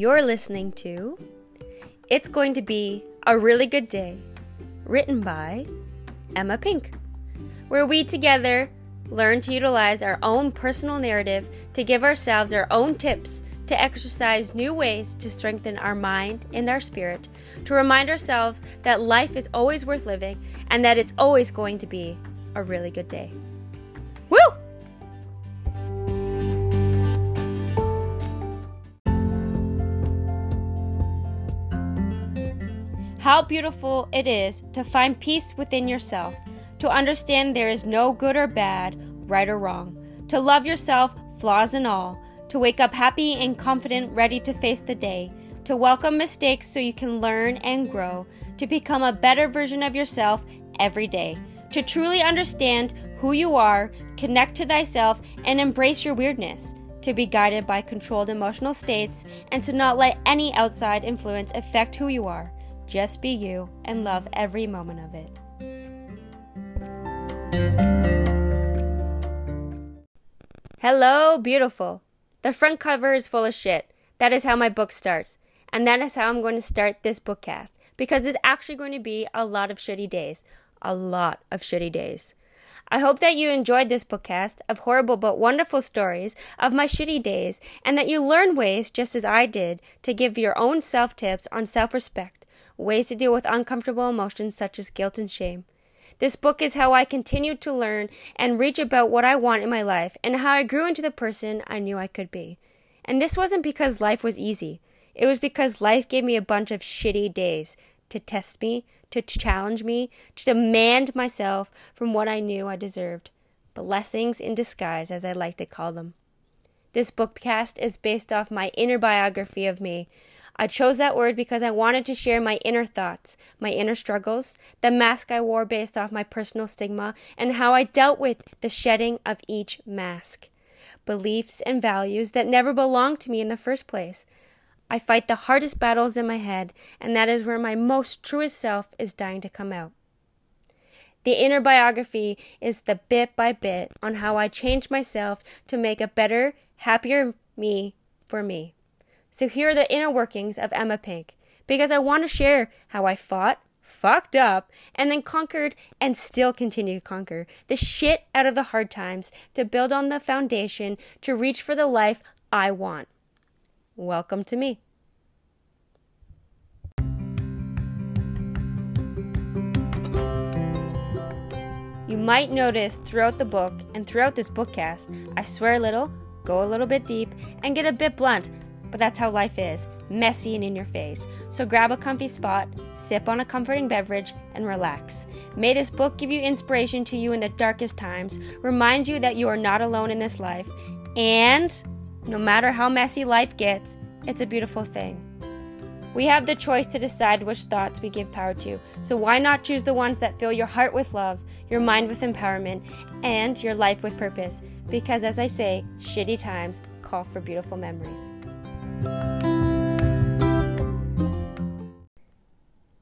You're listening to It's Going to Be a Really Good Day, written by Emma Pink, where we together learn to utilize our own personal narrative to give ourselves our own tips to exercise new ways to strengthen our mind and our spirit, to remind ourselves that life is always worth living and that it's always going to be a really good day. How beautiful it is to find peace within yourself, to understand there is no good or bad, right or wrong, to love yourself, flaws and all, to wake up happy and confident, ready to face the day, to welcome mistakes so you can learn and grow, to become a better version of yourself every day, to truly understand who you are, connect to thyself, and embrace your weirdness, to be guided by controlled emotional states, and to not let any outside influence affect who you are. Just be you and love every moment of it. Hello, beautiful. The front cover is full of shit. That is how my book starts. And that is how I'm going to start this bookcast because it's actually going to be a lot of shitty days. A lot of shitty days. I hope that you enjoyed this bookcast of horrible but wonderful stories of my shitty days and that you learn ways, just as I did, to give your own self tips on self respect, ways to deal with uncomfortable emotions such as guilt and shame. This book is how I continued to learn and reach about what I want in my life and how I grew into the person I knew I could be. And this wasn't because life was easy. It was because life gave me a bunch of shitty days to test me, to challenge me, to demand myself from what I knew I deserved. Blessings in disguise, as I like to call them. This bookcast is based off my inner biography of me, I chose that word because I wanted to share my inner thoughts, my inner struggles, the mask I wore based off my personal stigma, and how I dealt with the shedding of each mask. Beliefs and values that never belonged to me in the first place. I fight the hardest battles in my head, and that is where my most truest self is dying to come out. The inner biography is the bit by bit on how I changed myself to make a better, happier me for me. So here are the inner workings of Emma Pink, because I want to share how I fought, fucked up, and then conquered and still continue to conquer the shit out of the hard times to build on the foundation to reach for the life I want. Welcome to me. You might notice throughout the book and throughout this bookcast, I swear a little, go a little bit deep, and get a bit blunt but that's how life is messy and in your face. So grab a comfy spot, sip on a comforting beverage, and relax. May this book give you inspiration to you in the darkest times, remind you that you are not alone in this life, and no matter how messy life gets, it's a beautiful thing. We have the choice to decide which thoughts we give power to, so why not choose the ones that fill your heart with love, your mind with empowerment, and your life with purpose? Because as I say, shitty times call for beautiful memories.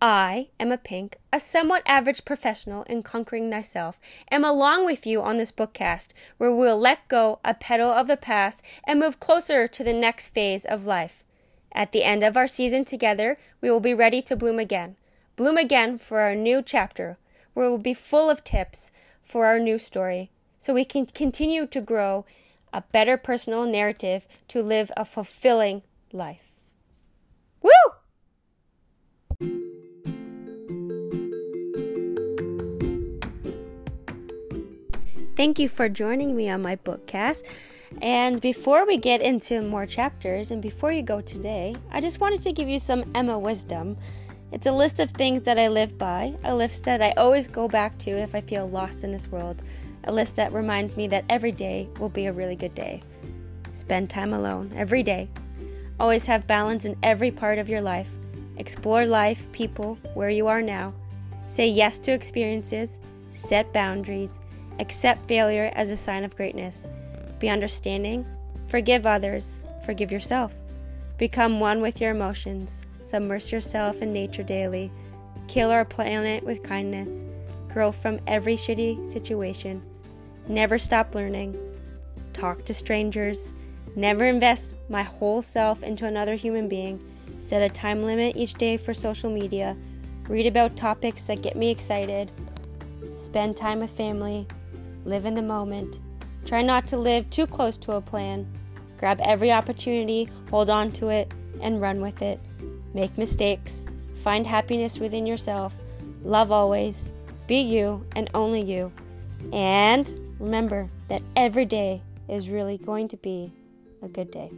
I, Emma Pink, a somewhat average professional in conquering thyself, am along with you on this bookcast where we'll let go a petal of the past and move closer to the next phase of life. At the end of our season together, we will be ready to bloom again. Bloom again for our new chapter, where we'll be full of tips for our new story, so we can continue to grow a better personal narrative to live a fulfilling life. Woo! Thank you for joining me on my bookcast. And before we get into more chapters and before you go today, I just wanted to give you some Emma wisdom. It's a list of things that I live by, a list that I always go back to if I feel lost in this world, a list that reminds me that every day will be a really good day. Spend time alone every day. Always have balance in every part of your life. Explore life, people, where you are now. Say yes to experiences. Set boundaries. Accept failure as a sign of greatness. Be understanding. Forgive others. Forgive yourself. Become one with your emotions. Submerge yourself in nature daily. Kill our planet with kindness. Grow from every shitty situation. Never stop learning. Talk to strangers. Never invest my whole self into another human being, set a time limit each day for social media, read about topics that get me excited, spend time with family, live in the moment, try not to live too close to a plan, grab every opportunity, hold on to it, and run with it, make mistakes, find happiness within yourself, love always, be you and only you, and remember that every day is really going to be a good day.